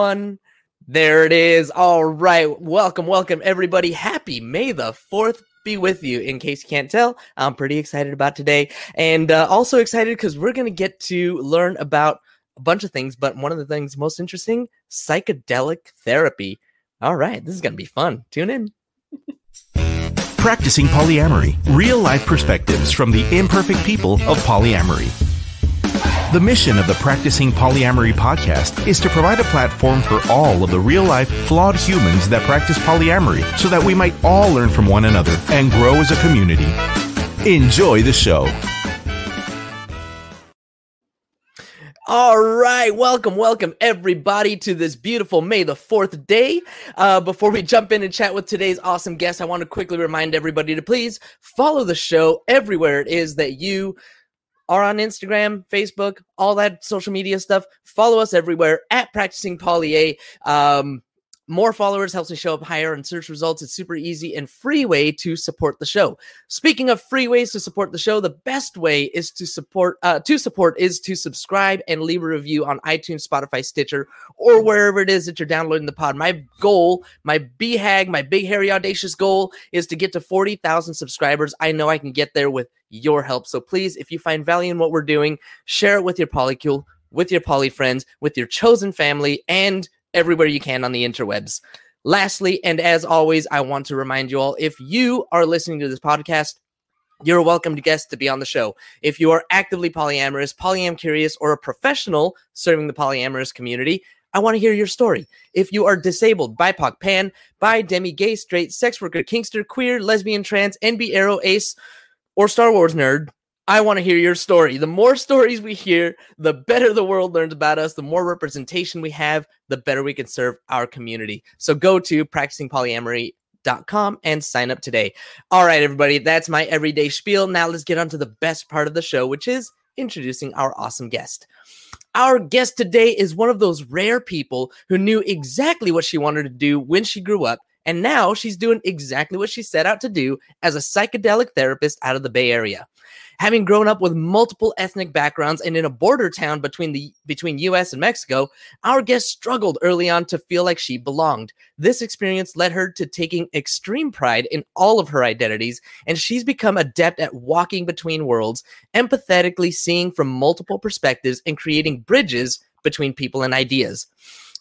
One. There it is. All right. Welcome, welcome, everybody. Happy May the 4th be with you. In case you can't tell, I'm pretty excited about today. And uh, also excited because we're going to get to learn about a bunch of things. But one of the things most interesting psychedelic therapy. All right. This is going to be fun. Tune in. Practicing Polyamory Real Life Perspectives from the Imperfect People of Polyamory. The mission of the Practicing Polyamory podcast is to provide a platform for all of the real life, flawed humans that practice polyamory so that we might all learn from one another and grow as a community. Enjoy the show. All right, welcome, welcome everybody to this beautiful May the 4th day. Uh, before we jump in and chat with today's awesome guest, I want to quickly remind everybody to please follow the show everywhere it is that you are on Instagram, Facebook, all that social media stuff. Follow us everywhere at Practicing Poly A. Um, more followers helps me show up higher in search results. It's super easy and free way to support the show. Speaking of free ways to support the show, the best way is to support uh, to support is to subscribe and leave a review on iTunes, Spotify, Stitcher, or wherever it is that you're downloading the pod. My goal, my BHAG, my big hairy audacious goal is to get to 40,000 subscribers. I know I can get there with your help. So please, if you find value in what we're doing, share it with your polycule, with your poly friends, with your chosen family, and everywhere you can on the interwebs. Lastly, and as always, I want to remind you all if you are listening to this podcast, you're a welcome guest to be on the show. If you are actively polyamorous, polyam curious, or a professional serving the polyamorous community, I want to hear your story. If you are disabled, BIPOC, pan, bi, demi, gay, straight, sex worker, kinkster, queer, lesbian, trans, NB, aro, ace, or Star Wars nerd, I want to hear your story. The more stories we hear, the better the world learns about us. The more representation we have, the better we can serve our community. So go to practicingpolyamory.com and sign up today. All right, everybody, that's my everyday spiel. Now let's get on to the best part of the show, which is introducing our awesome guest. Our guest today is one of those rare people who knew exactly what she wanted to do when she grew up and now she's doing exactly what she set out to do as a psychedelic therapist out of the Bay Area. Having grown up with multiple ethnic backgrounds and in a border town between the between US and Mexico, our guest struggled early on to feel like she belonged. This experience led her to taking extreme pride in all of her identities, and she's become adept at walking between worlds, empathetically seeing from multiple perspectives and creating bridges between people and ideas.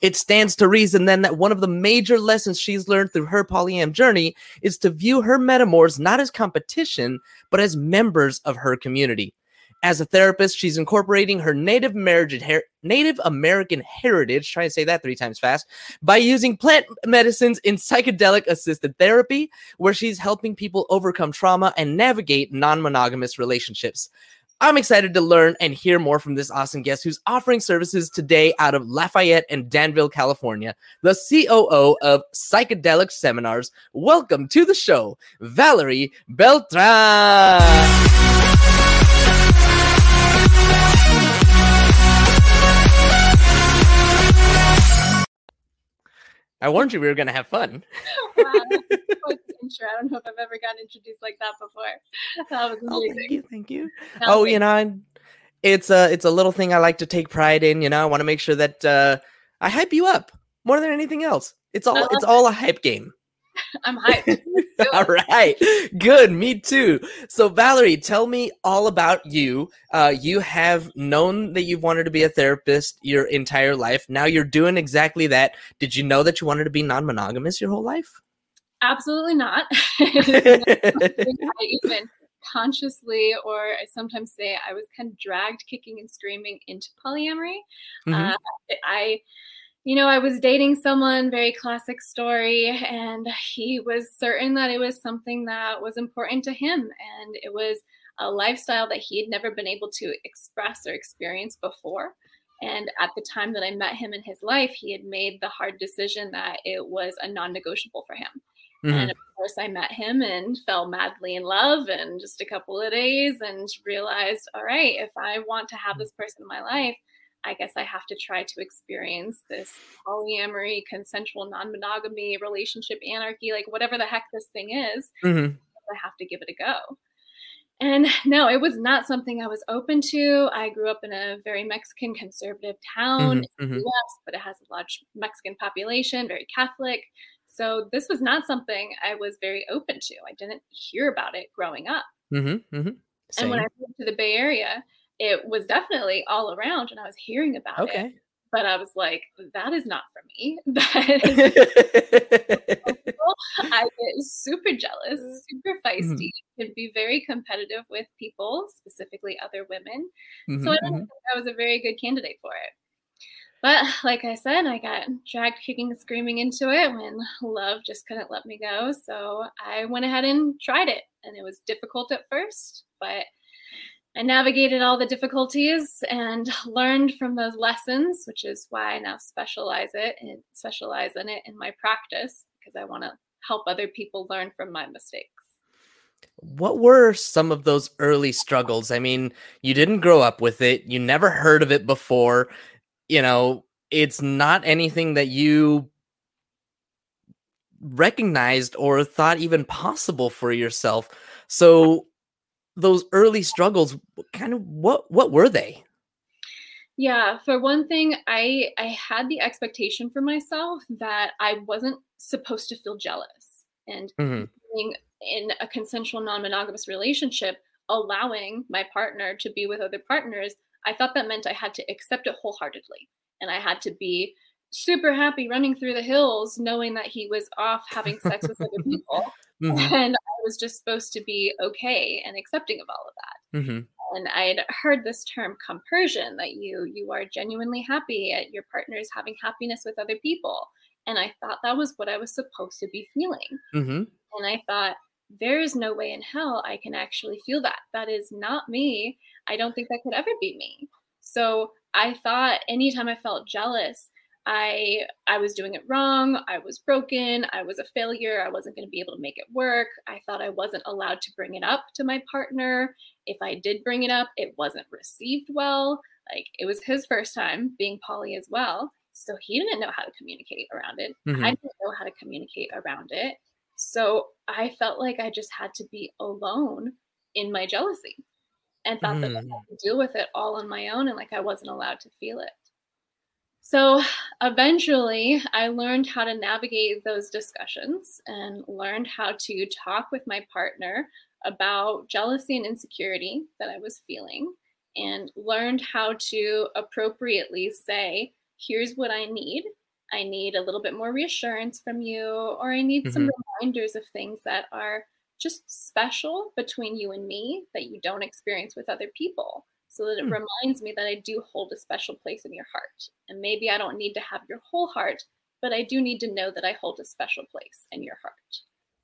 It stands to reason then that one of the major lessons she's learned through her polyam journey is to view her metamors not as competition, but as members of her community. As a therapist, she's incorporating her Native American, her- Native American heritage, try to say that three times fast, by using plant medicines in psychedelic assisted therapy, where she's helping people overcome trauma and navigate non monogamous relationships. I'm excited to learn and hear more from this awesome guest who's offering services today out of Lafayette and Danville, California, the COO of Psychedelic Seminars. Welcome to the show, Valerie Beltran. I warned you we were going to have fun. wow, intro. I don't know if I've ever gotten introduced like that before. That was amazing. Oh, thank you, thank you. oh, you know, it's a it's a little thing I like to take pride in. You know, I want to make sure that uh, I hype you up more than anything else. It's all it's all a hype game. I'm hyped. all right. Good. Me too. So, Valerie, tell me all about you. Uh, you have known that you've wanted to be a therapist your entire life. Now you're doing exactly that. Did you know that you wanted to be non monogamous your whole life? Absolutely not. I even consciously, or I sometimes say I was kind of dragged kicking and screaming into polyamory. Mm-hmm. Uh, I you know, I was dating someone, very classic story, and he was certain that it was something that was important to him. And it was a lifestyle that he had never been able to express or experience before. And at the time that I met him in his life, he had made the hard decision that it was a non negotiable for him. Mm-hmm. And of course, I met him and fell madly in love in just a couple of days and realized, all right, if I want to have this person in my life, I guess I have to try to experience this polyamory, consensual non monogamy, relationship anarchy, like whatever the heck this thing is. Mm-hmm. I have to give it a go. And no, it was not something I was open to. I grew up in a very Mexican conservative town Mhm, in the mhm. US, but it has a large Mexican population, very Catholic. So this was not something I was very open to. I didn't hear about it growing up. Mm-hmm. Mm-hmm. And when I moved to the Bay Area, it was definitely all around and I was hearing about it. Okay. But I was like, that is not for me. I get super jealous, super feisty, can be very competitive with people, specifically other women. Mhm, So I don't mhm. think I was a very good candidate for it. But like I said, I got dragged kicking and screaming into it when love just couldn't let me go. So I went ahead and tried it. And it was difficult at first, but I navigated all the difficulties and learned from those lessons, which is why I now specialize it and specialize in it in my practice because I want to help other people learn from my mistakes. What were some of those early struggles? I mean, you didn't grow up with it, you never heard of it before. You know, it's not anything that you recognized or thought even possible for yourself. So those early struggles kind of what what were they? Yeah, for one thing, I I had the expectation for myself that I wasn't supposed to feel jealous. And Mhm. being in a consensual non-monogamous relationship, allowing my partner to be with other partners, I thought that meant I had to accept it wholeheartedly. And I had to be super happy running through the hills knowing that he was off having sex with other people. Mhm, And was just supposed to be okay and accepting of all of that mhm, and I had heard this term compersion that you you are genuinely happy at your partner's having happiness with other people. And I thought that was what I was supposed to be feeling. mhm. And I thought there is no way in hell I can actually feel that. That is not me. I don't think that could ever be me. So I thought anytime I felt jealous, I I was doing it wrong. I was broken. I was a failure. I wasn't going to be able to make it work. I thought I wasn't allowed to bring it up to my partner. If I did bring it up, it wasn't received well. Like it was his first time being poly as well. So he didn't know how to communicate around it. I Mhm. didn't know how to communicate around it. So I felt like I just had to be alone in my jealousy and thought that I Mm. had to deal with it all on my own and like I wasn't allowed to feel it. So eventually, I learned how to navigate those discussions and learned how to talk with my partner about jealousy and insecurity that I was feeling, and learned how to appropriately say, Here's what I need. I need a little bit more reassurance from you, or I need some mm-hmm. reminders of things that are just special between you and me that you don't experience with other people so that it Hmm. reminds me that I do hold a special place in your heart. And maybe I don't need to have your whole heart, but I do need to know that I hold a special place in your heart.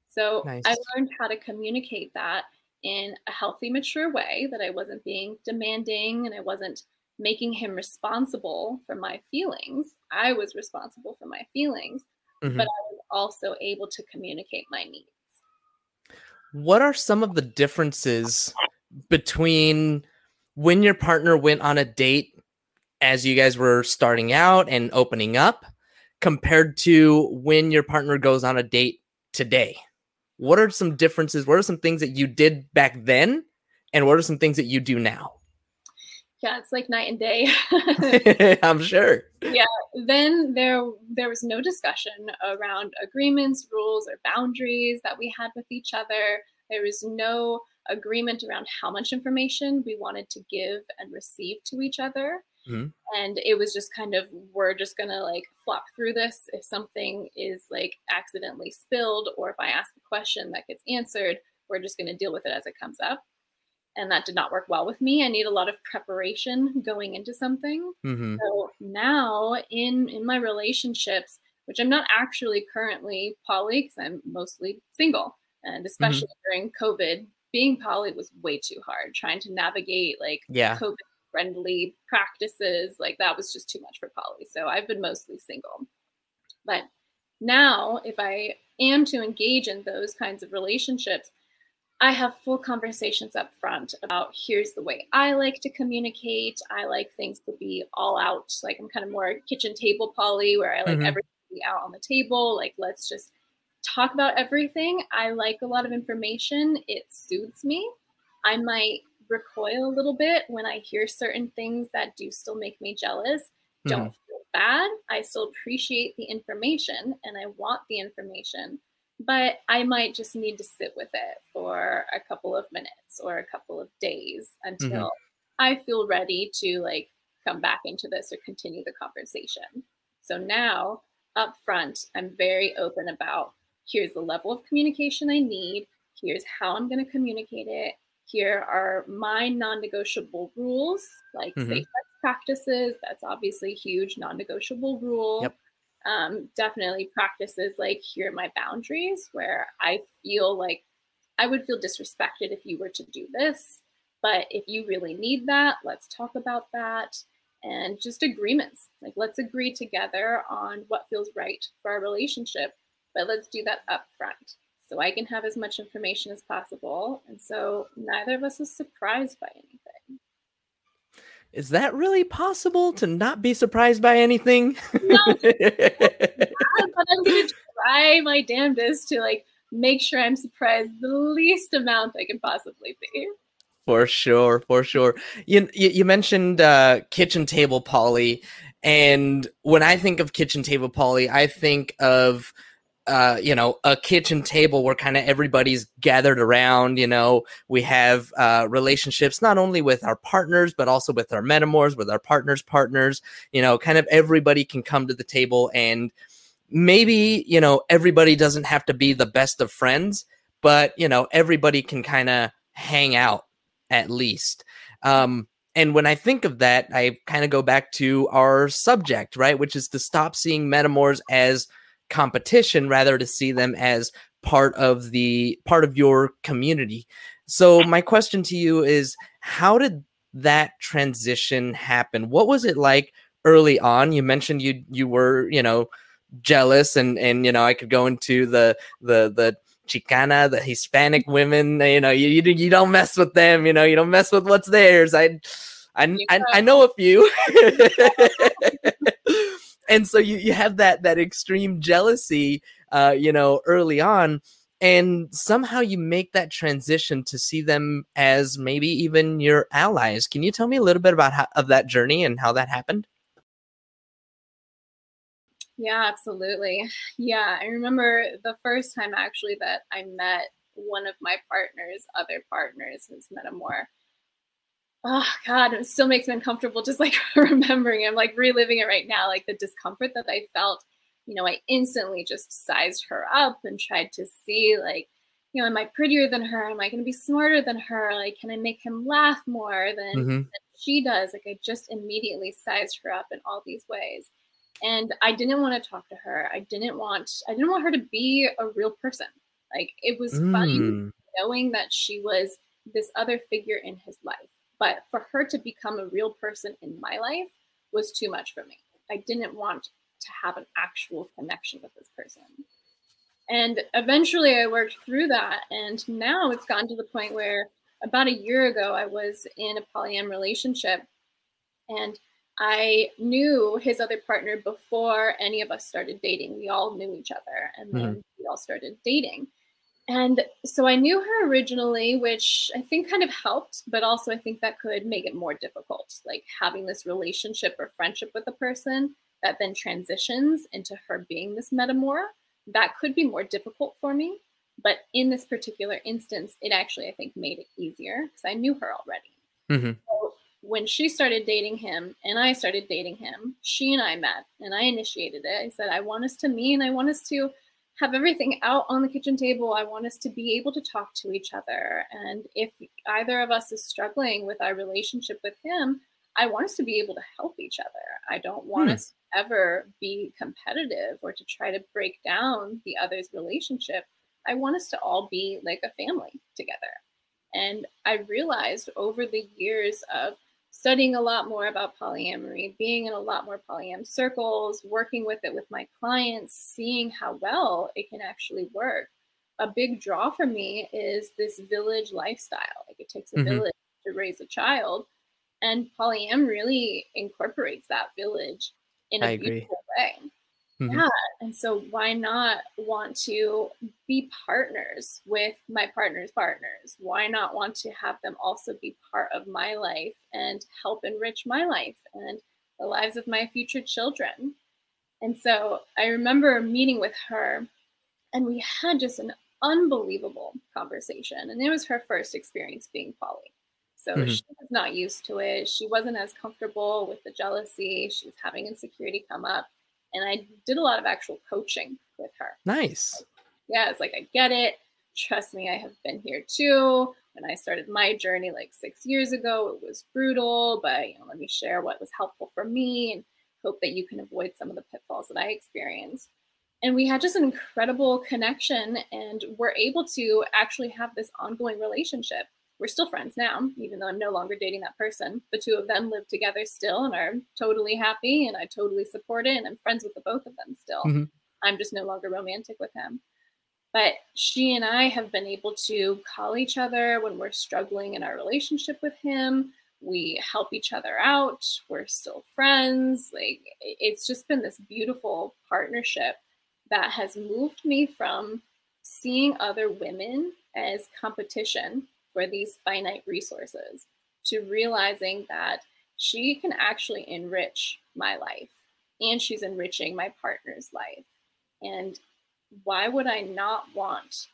So I learned how to communicate that in a healthy, mature way, that I wasn't being demanding and I wasn't making him responsible for my feelings. I was responsible for my feelings, Mhm. but I was also able to communicate my needs. What are some of the differences between when your partner went on a date as you guys were starting out and opening up compared to when your partner goes on a date today? What are some differences? What are some things that you did back then? And what are some things that you do now? Yeah, it's like night and day. I'm sure. Yeah. Then there there was no discussion around agreements, rules, or boundaries that we had with each other. There was no agreement around how much information we wanted to give and receive to each other. Mhm. And it was just kind of we're just gonna like flop through this. If something is like accidentally spilled, or if I ask a question that gets answered, we're just gonna deal with it as it comes up. And that did not work well with me. I need a lot of preparation going into something. hmm So now in in my relationships, which I'm not actually currently poly because I'm mostly single, and especially during COVID, being poly was way too hard. Trying to navigate like Yeah. COVID friendly practices, like that was just too much for poly. So I've been mostly single. But now, if I am to engage in those kinds of relationships, I have full conversations up front about here's the way I like to communicate. I like things to be all out. Like I'm kind of more kitchen table poly where I like Mhm. everything to be out on the table. Like let's just talk about everything. I like a lot of information. It soothes me. I might recoil a little bit when I hear certain things that do still make me jealous. Mm-hmm. Don't feel bad. I still appreciate the information and I want the information, but I might just need to sit with it for a couple of minutes or a couple of days until mm-hmm. I feel ready to like come back into this or continue the conversation. So now up front, I'm very open about here's the level of communication I need, here's how I'm going to communicate it, here are my non negotiable rules, like mm-hmm. safe practices. That's obviously a huge non negotiable rule. Yep. Um, definitely practices like here are my boundaries where I feel like I would feel disrespected if you were to do this. But if you really need that, let's talk about that. And just agreements. Like, let's agree together on what feels right for our relationship, but let's do that up front so I can have as much information as possible. And so neither of us is surprised by anything. Is that really possible to not be surprised by anything? No, but I'm gonna try my damnedest to like make sure I'm surprised the least amount I can possibly be. For sure, for sure. You you, you mentioned uh, kitchen table poly, and when I think of kitchen table poly, I think of uh, you know, a kitchen table where kind of everybody's gathered around. You know, we have uh, relationships not only with our partners, but also with our metamors, with our partners' partners. You know, kind of everybody can come to the table and maybe, you know, everybody doesn't have to be the best of friends, but, you know, everybody can kind of hang out at least. Um, and when I think of that, I kind of go back to our subject, right? Which is to stop seeing metamors as competition rather to see them as part of the part of your community. So my question to you is how did that transition happen? What was it like early on? You mentioned you you were you know jealous and and you know i could go into the the the chicana the hispanic women you know you, you you don't mess with them you know you don't mess with what's theirs. I i i, I know a few and so you, you have that that extreme jealousy uh you know early on and somehow you make that transition to see them as maybe even your allies. Can you tell me a little bit about how, of that journey and how that happened? Yeah absolutely. Yeah i remember the first time actually that i met one of my partners other partners who's metamor oh god it still makes me uncomfortable just like remembering i'm like reliving it right now like the discomfort that i felt. You know i instantly just sized her up and tried to see like you know am i prettier than her? Am i going to be smarter than her? Like can i make him laugh more than, mm-hmm. than she does? Like i just immediately sized her up in all these ways. And i didn't want to talk to her. I didn't want i didn't want her to be a real person. Like it was mm. fun knowing that she was this other figure in his life but for her to become a real person in my life was too much for me. I didn't want to have an actual connection with this person. And eventually I worked through that. And now it's gotten to the point where about a year ago, I was in a polyam relationship and I knew his other partner before any of us started dating. We all knew each other and then mm-hmm. we all started dating. And so I knew her originally, which I think kind of helped, but also I think that could make it more difficult. Like having this relationship or friendship with a person that then transitions into her being this metamor, that could be more difficult for me. But in this particular instance, it actually, I think, made it easier because I knew her already. Mm-hmm. So when she started dating him and I started dating him, she and I met and I initiated it. I said, I want us to meet and I want us to have everything out on the kitchen table. I want us to be able to talk to each other. And if either of us is struggling with our relationship with him, I want us to be able to help each other. I don't want hmm. us to ever be competitive or to try to break down the other's relationship. I want us to all be like a family together. And I realized over the years of studying a lot more about polyamory, being in a lot more polyam circles, working with it with my clients, seeing how well it can actually work. A big draw for me is this village lifestyle. Like it takes a mm-hmm. village to raise a child. And polyam really incorporates that village in a beautiful way. Mm-hmm. Yeah. And so why not want to be partners with my partner's partners? Why not want to have them also be part of my life and help enrich my life and the lives of my future children? And so I remember meeting with her and we had just an unbelievable conversation. And it was her first experience being poly. So mm-hmm. she was not used to it. She wasn't as comfortable with the jealousy. She was having insecurity come up. And I did a lot of actual coaching with her. Nice. Yeah, it's like, I get it. Trust me, I have been here too. When I started my journey like six years ago, it was brutal, but you know, let me share what was helpful for me and hope that you can avoid some of the pitfalls that I experienced. And we had just an incredible connection, and we're able to actually have this ongoing relationship we're still friends now, even though I'm no longer dating that person. The two of them live together still and are totally happy, and I totally support it. And I'm friends with the both of them still. Mm-hmm. I'm just no longer romantic with him. But she and I have been able to call each other when we're struggling in our relationship with him. We help each other out. We're still friends. Like, it's just been this beautiful partnership that has moved me from seeing other women as competition for these finite resources to realizing that she can actually enrich my life and she's enriching my partner's life. And why would I not want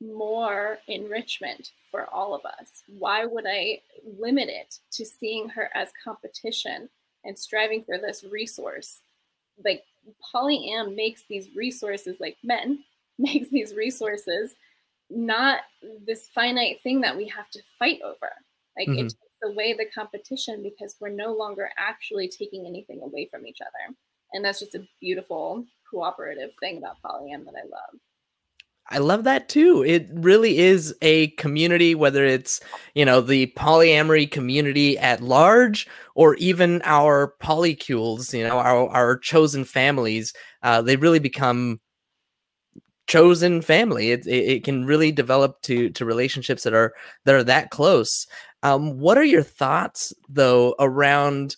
more enrichment for all of us? Why would I limit it to seeing her as competition and striving for this resource? Like polyam makes these resources, like men makes these resources not this finite thing that we have to fight over. Like mm-hmm. it takes away the competition because we're no longer actually taking anything away from each other. And that's just a beautiful cooperative thing about polyam that I love. I love that too. It really is a community, whether it's, you know, the polyamory community at large or even our polycules, you know, our, our chosen families, uh, they really become chosen family. It, it, it can really develop to to relationships that are that are that close. Um, what are your thoughts though around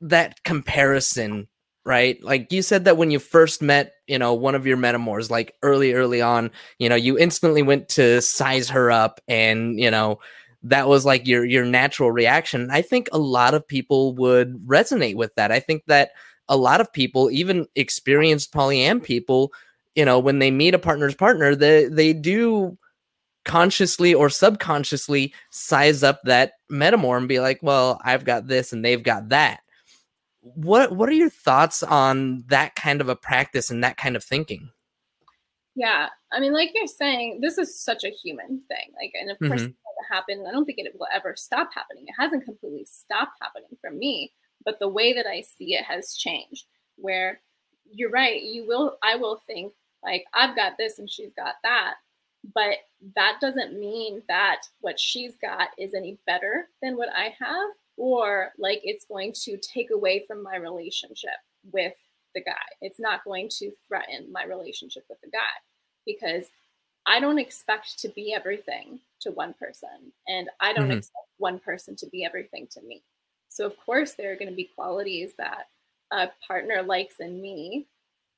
that comparison? Right, like you said that when you first met, you know, one of your metamors, like early, early on, you know, you instantly went to size her up, and you know, that was like your your natural reaction. I think a lot of people would resonate with that. I think that a lot of people, even experienced polyam people, you know, when they meet a partner's partner, they they do consciously or subconsciously size up that metamor and be like, well, I've got this and they've got that. What what are your thoughts on that kind of a practice and that kind of thinking? Yeah, I mean, like you're saying, this is such a human thing. Like, and of course, mm-hmm. it happen. I don't think it will ever stop happening. It hasn't completely stopped happening for me, but the way that I see it has changed. Where you're right, you will. I will think like, I've got this and she's got that. But that doesn't mean that what she's got is any better than what I have, or like it's going to take away from my relationship with the guy. It's not going to threaten my relationship with the guy because I don't expect to be everything to one person, and I don't mm-hmm. expect one person to be everything to me. So, of course, there are going to be qualities that a partner likes in me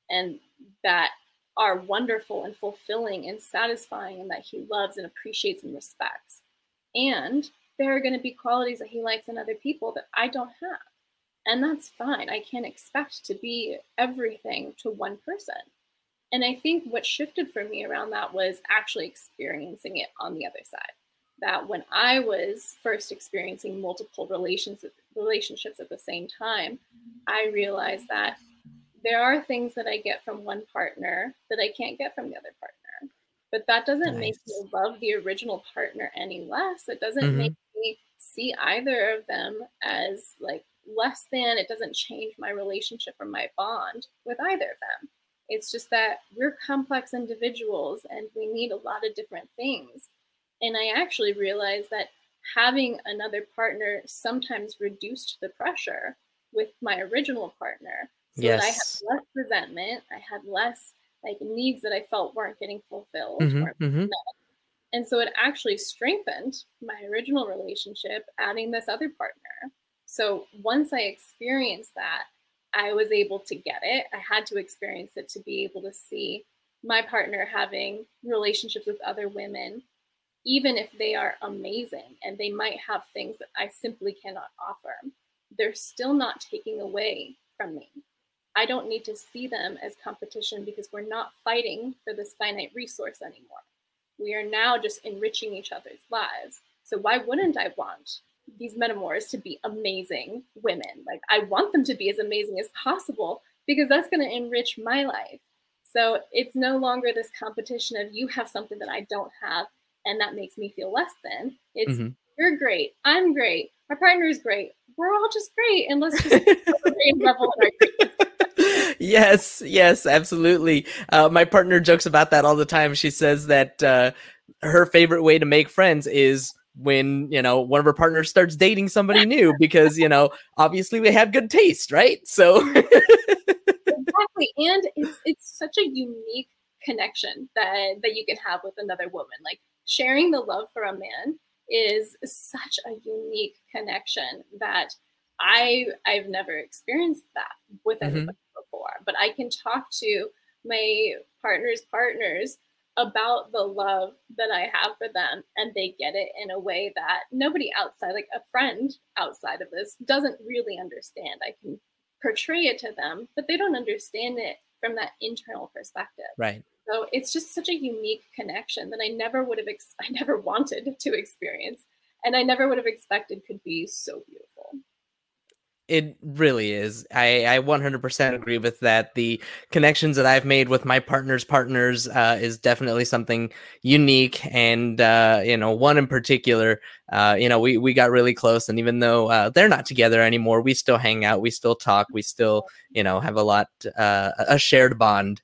and that are wonderful and fulfilling and satisfying and that he loves and appreciates and respects. And there are going to be qualities that he likes in other people that I don't have. And that's fine. I can't expect to be everything to one person. And I think what shifted for me around that was actually experiencing it on the other side. That when I was first experiencing multiple relationships relationships at the same time, I realized that there are things that I get from one partner that I can't get from the other partner. But that doesn't nice. make me love the original partner any less. It doesn't mm-hmm. make me see either of them as like less than. It doesn't change my relationship or my bond with either of them. It's just that we're complex individuals and we need a lot of different things. And I actually realized that having another partner sometimes reduced the pressure with my original partner so yes. that I had less resentment, I had less like needs that I felt weren't getting fulfilled. Mm-hmm, mm-hmm. And so it actually strengthened my original relationship, adding this other partner. So once I experienced that, I was able to get it. I had to experience it to be able to see my partner having relationships with other women, even if they are amazing and they might have things that I simply cannot offer. They're still not taking away from me. I don't need to see them as competition because we're not fighting for this finite resource anymore. We are now just enriching each other's lives. So why wouldn't I want these metamors to be amazing women? Like I want them to be as amazing as possible because that's going to enrich my life. So it's no longer this competition of you have something that I don't have and that makes me feel less than. It's mm-hmm. you're great, I'm great, my partner is great. We're all just great and let's just put the same level yes, yes, absolutely. Uh, my partner jokes about that all the time. She says that uh, her favorite way to make friends is when you know one of her partners starts dating somebody new because you know obviously we have good taste, right? So exactly, and it's it's such a unique connection that that you can have with another woman. Like sharing the love for a man is such a unique connection that I I've never experienced that with mm-hmm. But I can talk to my partner's partners about the love that I have for them, and they get it in a way that nobody outside, like a friend outside of this, doesn't really understand. I can portray it to them, but they don't understand it from that internal perspective. Right. So it's just such a unique connection that I never would have, ex- I never wanted to experience, and I never would have expected could be so beautiful. It really is. I, I 100% agree with that. The connections that I've made with my partner's partners uh, is definitely something unique. And, uh, you know, one in particular, uh, you know, we, we got really close. And even though uh, they're not together anymore, we still hang out, we still talk, we still, you know, have a lot, uh, a shared bond.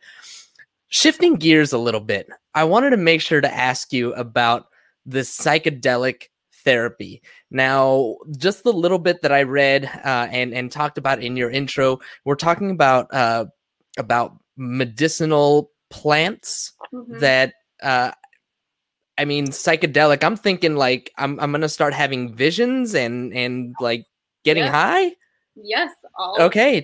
Shifting gears a little bit, I wanted to make sure to ask you about the psychedelic therapy. Now, just the little bit that I read uh, and and talked about in your intro, we're talking about uh, about medicinal plants mm-hmm. that. Uh, I mean, psychedelic. I'm thinking like I'm I'm gonna start having visions and and like getting yes. high. Yes. okay.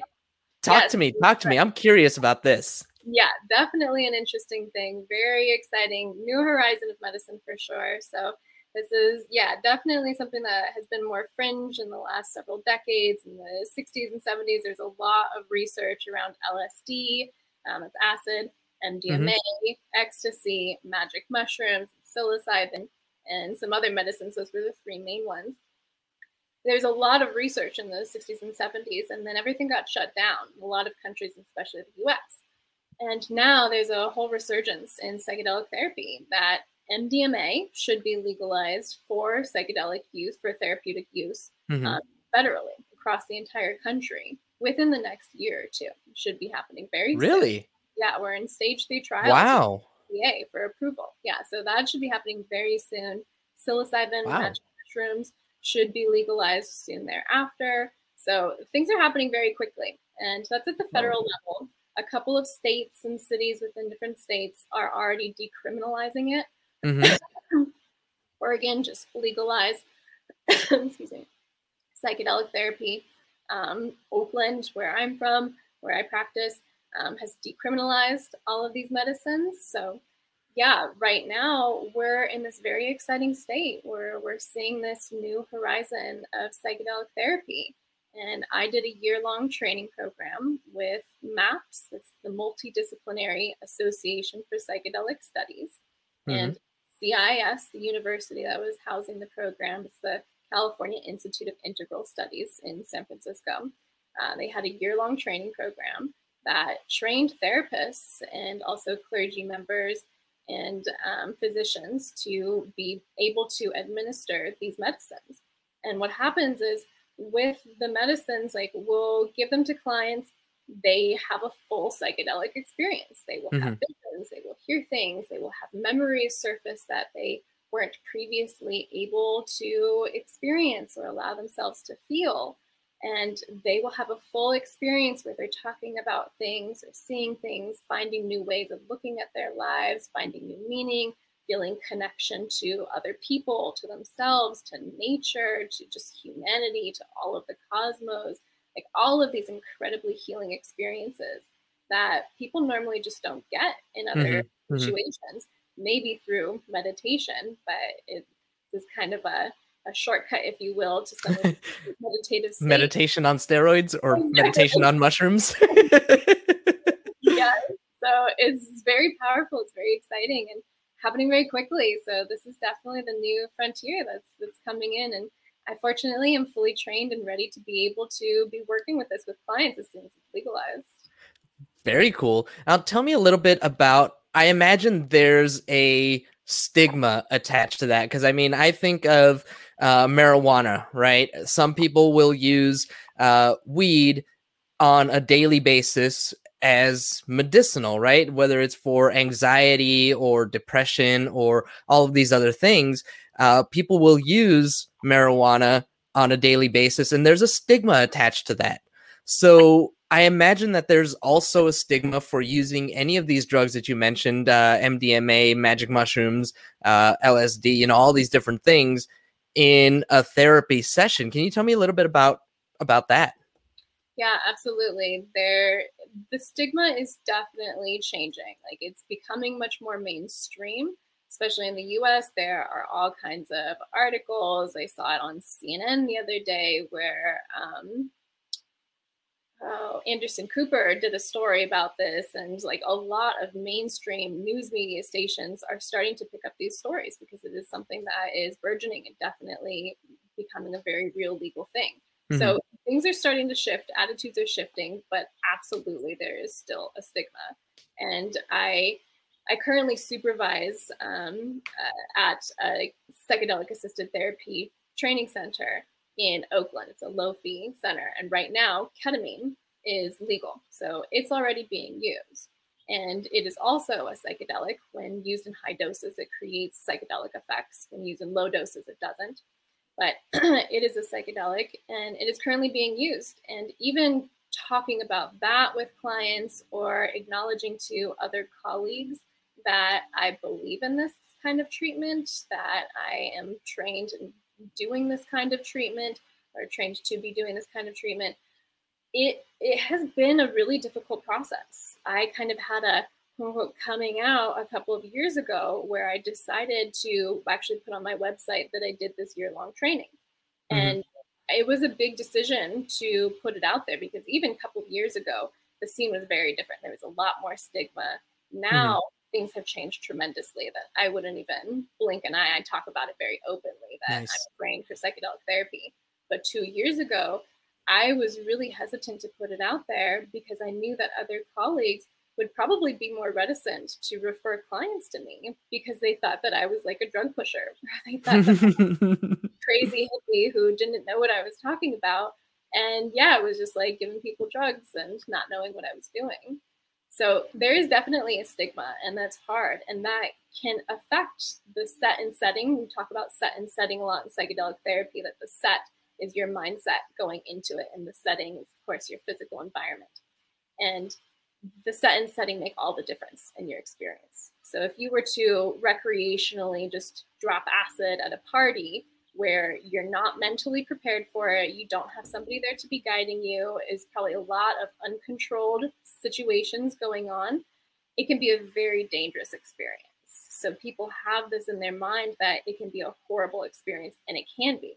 Talk yes. to me. Talk to me. I'm curious about this. Yeah, definitely an interesting thing. Very exciting. New horizon of medicine for sure. So this is, yeah, definitely something that has been more fringe in the last several decades. In the 60s and 70s, there's a lot of research around LSD, um, it's acid, MDMA, mm-hmm. ecstasy, magic mushrooms, psilocybin, and some other medicines. Those were the three main ones. There's a lot of research in the 60s and 70s, and then everything got shut down. in A lot of countries, especially the US. And now there's a whole resurgence in psychedelic therapy that MDMA should be legalized for psychedelic use, for therapeutic use, mm-hmm. um, federally across the entire country within the next year or two. It should be happening very really. Soon. Yeah, we're in stage three trials. Wow. FDA for approval. Yeah, so that should be happening very soon. Psilocybin, wow. magic mushrooms should be legalized soon thereafter. So things are happening very quickly, and that's at the federal wow. level. A couple of states and cities within different states are already decriminalizing it Mm-hmm. Oregon just legalized, excuse me, psychedelic therapy. Um, Oakland, where I'm from, where I practice, um, has decriminalized all of these medicines. So, yeah, right now we're in this very exciting state where we're seeing this new horizon of psychedelic therapy. And I did a year long training program with MAPS, it's the Multidisciplinary Association for Psychedelic Studies. Mm-hmm. And CIIS, the university that was housing the program, it's the California Institute of Integral Studies in San Francisco. Uh, they had a year long training program that trained therapists and also clergy members and um, physicians to be able to administer these medicines. And what happens is with the medicines, like we'll give them to clients they have a full psychedelic experience. They will mm-hmm. have visions, they will hear things, they will have memories surface that they weren't previously able to experience or allow themselves to feel. And they will have a full experience where they're talking about things or seeing things, finding new ways of looking at their lives, finding new meaning, feeling connection to other people, to themselves, to nature, to just humanity, to all of the cosmos like all of these incredibly healing experiences that people normally just don't get in other mm-hmm. mm-hmm. situations, mm-hmm. maybe through meditation, but it is kind of a, a shortcut, if you will, to some meditative state. meditation on steroids or meditation on mushrooms. yeah, so it's very powerful. It's very exciting and happening very quickly. So this is definitely the new frontier that's that's coming in and I fortunately am fully trained and ready to be able to be working with this with clients as soon as it's legalized. Very cool. Now, tell me a little bit about. I imagine there's a stigma attached to that because I mean, I think of uh, marijuana, right? Some people will use uh, weed on a daily basis as medicinal, right? Whether it's for anxiety or depression or all of these other things, uh, people will use marijuana on a daily basis, and there's a stigma attached to that. So I imagine that there's also a stigma for using any of these drugs that you mentioned uh, MDMA, magic mushrooms, uh, LSD, know, all these different things in a therapy session. Can you tell me a little bit about about that? Yeah, absolutely. There the stigma is definitely changing. Like it's becoming much more mainstream especially in the US, there are all kinds of articles. I saw it on CNN the other day where um, oh, Anderson Cooper did a story about this, and like a lot of mainstream news media stations are starting to pick up these stories because it is something that is burgeoning and definitely becoming a very real legal thing. Mm-hmm. So things are starting to shift, attitudes are shifting, but absolutely there is still a stigma. And I I currently supervise um, uh, at a psychedelic assisted therapy training center in Oakland. It's a low fee center. And right now, ketamine is legal. So it's already being used. And it is also a psychedelic. When used in high doses, it creates psychedelic effects. When used in low doses, it doesn't. But it is a psychedelic and it is currently being used. And even talking about that with clients or acknowledging to other colleagues that I believe in this kind of treatment, that I am trained in doing this kind of treatment or trained to be doing this kind of treatment, it it has been a really difficult process. I kind of had a quote coming out a couple of years ago where I decided to actually put on my website that I did this year long training. Mm-hmm. And it was a big decision to put it out there because even a couple of years ago, the scene was very different. There was a lot more stigma. Mm-hmm. Now, mm-hmm things have changed tremendously that I wouldn't even blink an eye. I talk about it very openly that nice. I'm trained for psychedelic therapy. But two years ago, I was really hesitant to put it out there because I knew that other colleagues would probably be more reticent to refer clients to me because they thought that I was like a drug pusher. they thought crazy hippie who didn't know what I was talking about. And yeah, it was just like giving people drugs and not knowing what I was doing. So there is definitely a stigma, and that's hard, and that can affect the set and setting. We talk about set and setting a lot in psychedelic therapy. That the set is your mindset going into it, and the setting is, of course, your physical environment. And the set and setting make all the difference in your experience. So if you were to recreationally just drop acid at a party, where you're not mentally prepared for it, you don't have somebody there to be guiding you, is probably a lot of uncontrolled situations going on, it can be a very dangerous experience. So people have this in their mind that it can be a horrible experience, and it can be.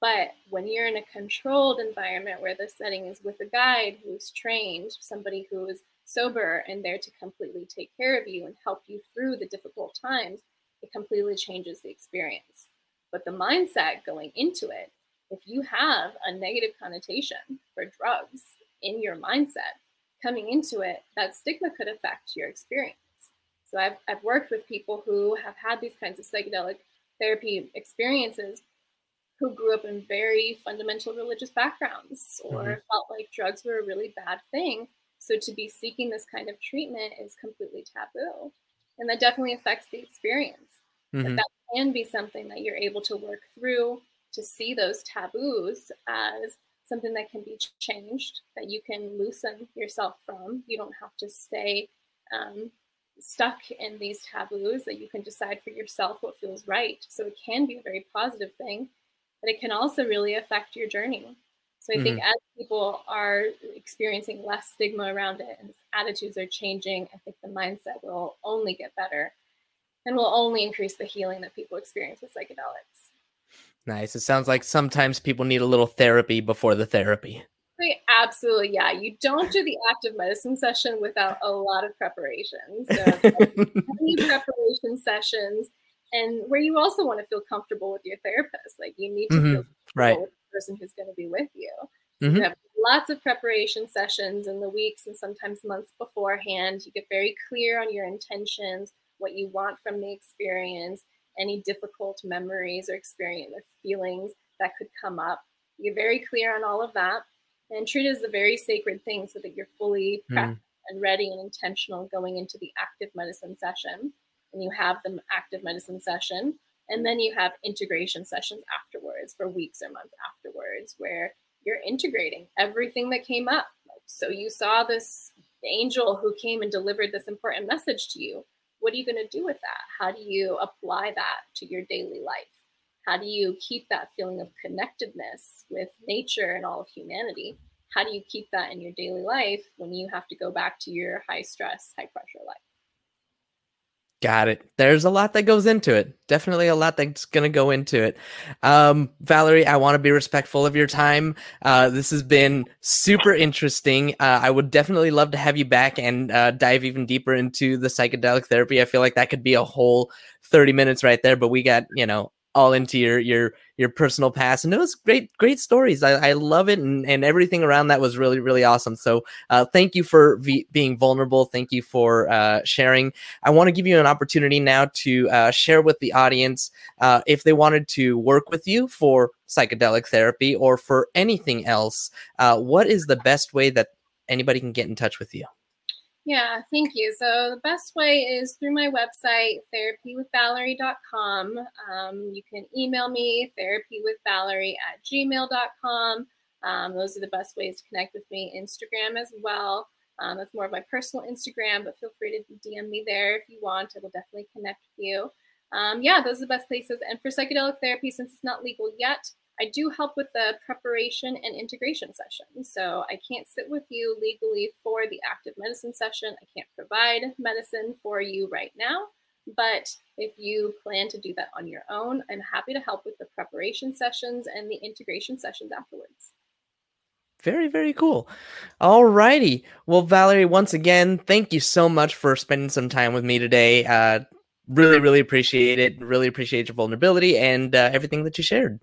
But when you're in a controlled environment where the setting is with a guide who's trained, somebody who is sober and there to completely take care of you and help you through the difficult times, it completely changes the experience. But the mindset going into it, if you have a negative connotation for drugs in your mindset, coming into it, that stigma could affect your experience. So I've, I've worked with people who have had these kinds of psychedelic therapy experiences who grew up in very fundamental religious backgrounds or mm-hmm. felt like drugs were a really bad thing. So to be seeking this kind of treatment is completely taboo. And that definitely affects the experience. Mm-hmm. But that can be something that you're able to work through to see those taboos as something that can be changed, that you can loosen yourself from. You don't have to stay um, stuck in these taboos, that you can decide for yourself what feels right. So it can be a very positive thing, but it can also really affect your journey. So I mm-hmm. think as people are experiencing less stigma around it and attitudes are changing, I think the mindset will only get better and will only increase the healing that people experience with psychedelics. Nice. It sounds like sometimes people need a little therapy before the therapy. Absolutely, yeah. You don't do the active medicine session without a lot of preparation. So, preparation sessions, and where you also want to feel comfortable with your therapist. Like you need to mm-hmm. feel right. with the person who's going to be with you. So mm-hmm. You have lots of preparation sessions in the weeks and sometimes months beforehand. You get very clear on your intentions, what you want from the experience, any difficult memories or experience or feelings that could come up. You get very clear on all of that and treat it as a very sacred thing so that you're fully prepped mm. and ready and intentional going into the active medicine session. And you have the active medicine session, and then you have integration sessions afterwards for weeks or months afterwards where you're integrating everything that came up. So you saw this angel who came and delivered this important message to you. What are you going to do with that? How do you apply that to your daily life? How do you keep that feeling of connectedness with nature and all of humanity? How do you keep that in your daily life when you have to go back to your high stress, high pressure life? Got it. There's a lot that goes into it. Definitely a lot that's going to go into it. Um, Valerie, I want to be respectful of your time. Uh, this has been super interesting. Uh, I would definitely love to have you back and uh, dive even deeper into the psychedelic therapy. I feel like that could be a whole 30 minutes right there, but we got, you know, all into your your your personal past and it was great great stories. I, I love it and, and everything around that was really really awesome. So uh, thank you for v- being vulnerable. Thank you for uh, sharing. I want to give you an opportunity now to uh, share with the audience uh, if they wanted to work with you for psychedelic therapy or for anything else uh, what is the best way that anybody can get in touch with you yeah, thank you. So the best way is through my website, therapywithvalerie.com. Um, you can email me, therapywithvalerie at gmail.com. Um, those are the best ways to connect with me. Instagram as well. Um, that's more of my personal Instagram, but feel free to DM me there if you want. I will definitely connect with you. Um, yeah, those are the best places. And for psychedelic therapy, since it's not legal yet, I do help with the preparation and integration session. So I can't sit with you legally for the active medicine session. I can't provide medicine for you right now. But if you plan to do that on your own, I'm happy to help with the preparation sessions and the integration sessions afterwards. Very, very cool. All righty. Well, Valerie, once again, thank you so much for spending some time with me today. Uh, really, really appreciate it. Really appreciate your vulnerability and uh, everything that you shared.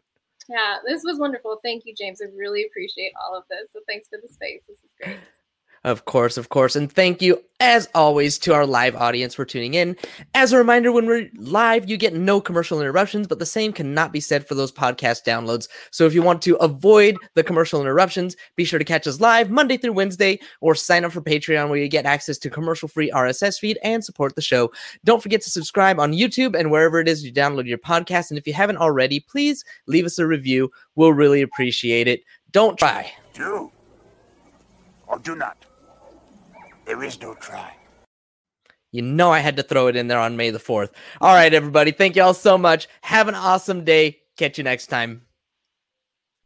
Yeah, this was wonderful. Thank you, James. I really appreciate all of this. So thanks for the space. This is great. Of course, of course. And thank you, as always, to our live audience for tuning in. As a reminder, when we're live, you get no commercial interruptions, but the same cannot be said for those podcast downloads. So if you want to avoid the commercial interruptions, be sure to catch us live Monday through Wednesday or sign up for Patreon where you get access to commercial free RSS feed and support the show. Don't forget to subscribe on YouTube and wherever it is you download your podcast. And if you haven't already, please leave us a review. We'll really appreciate it. Don't try. Do or do not. There is no try. You know I had to throw it in there on May the 4th. All right, everybody. Thank you all so much. Have an awesome day. Catch you next time.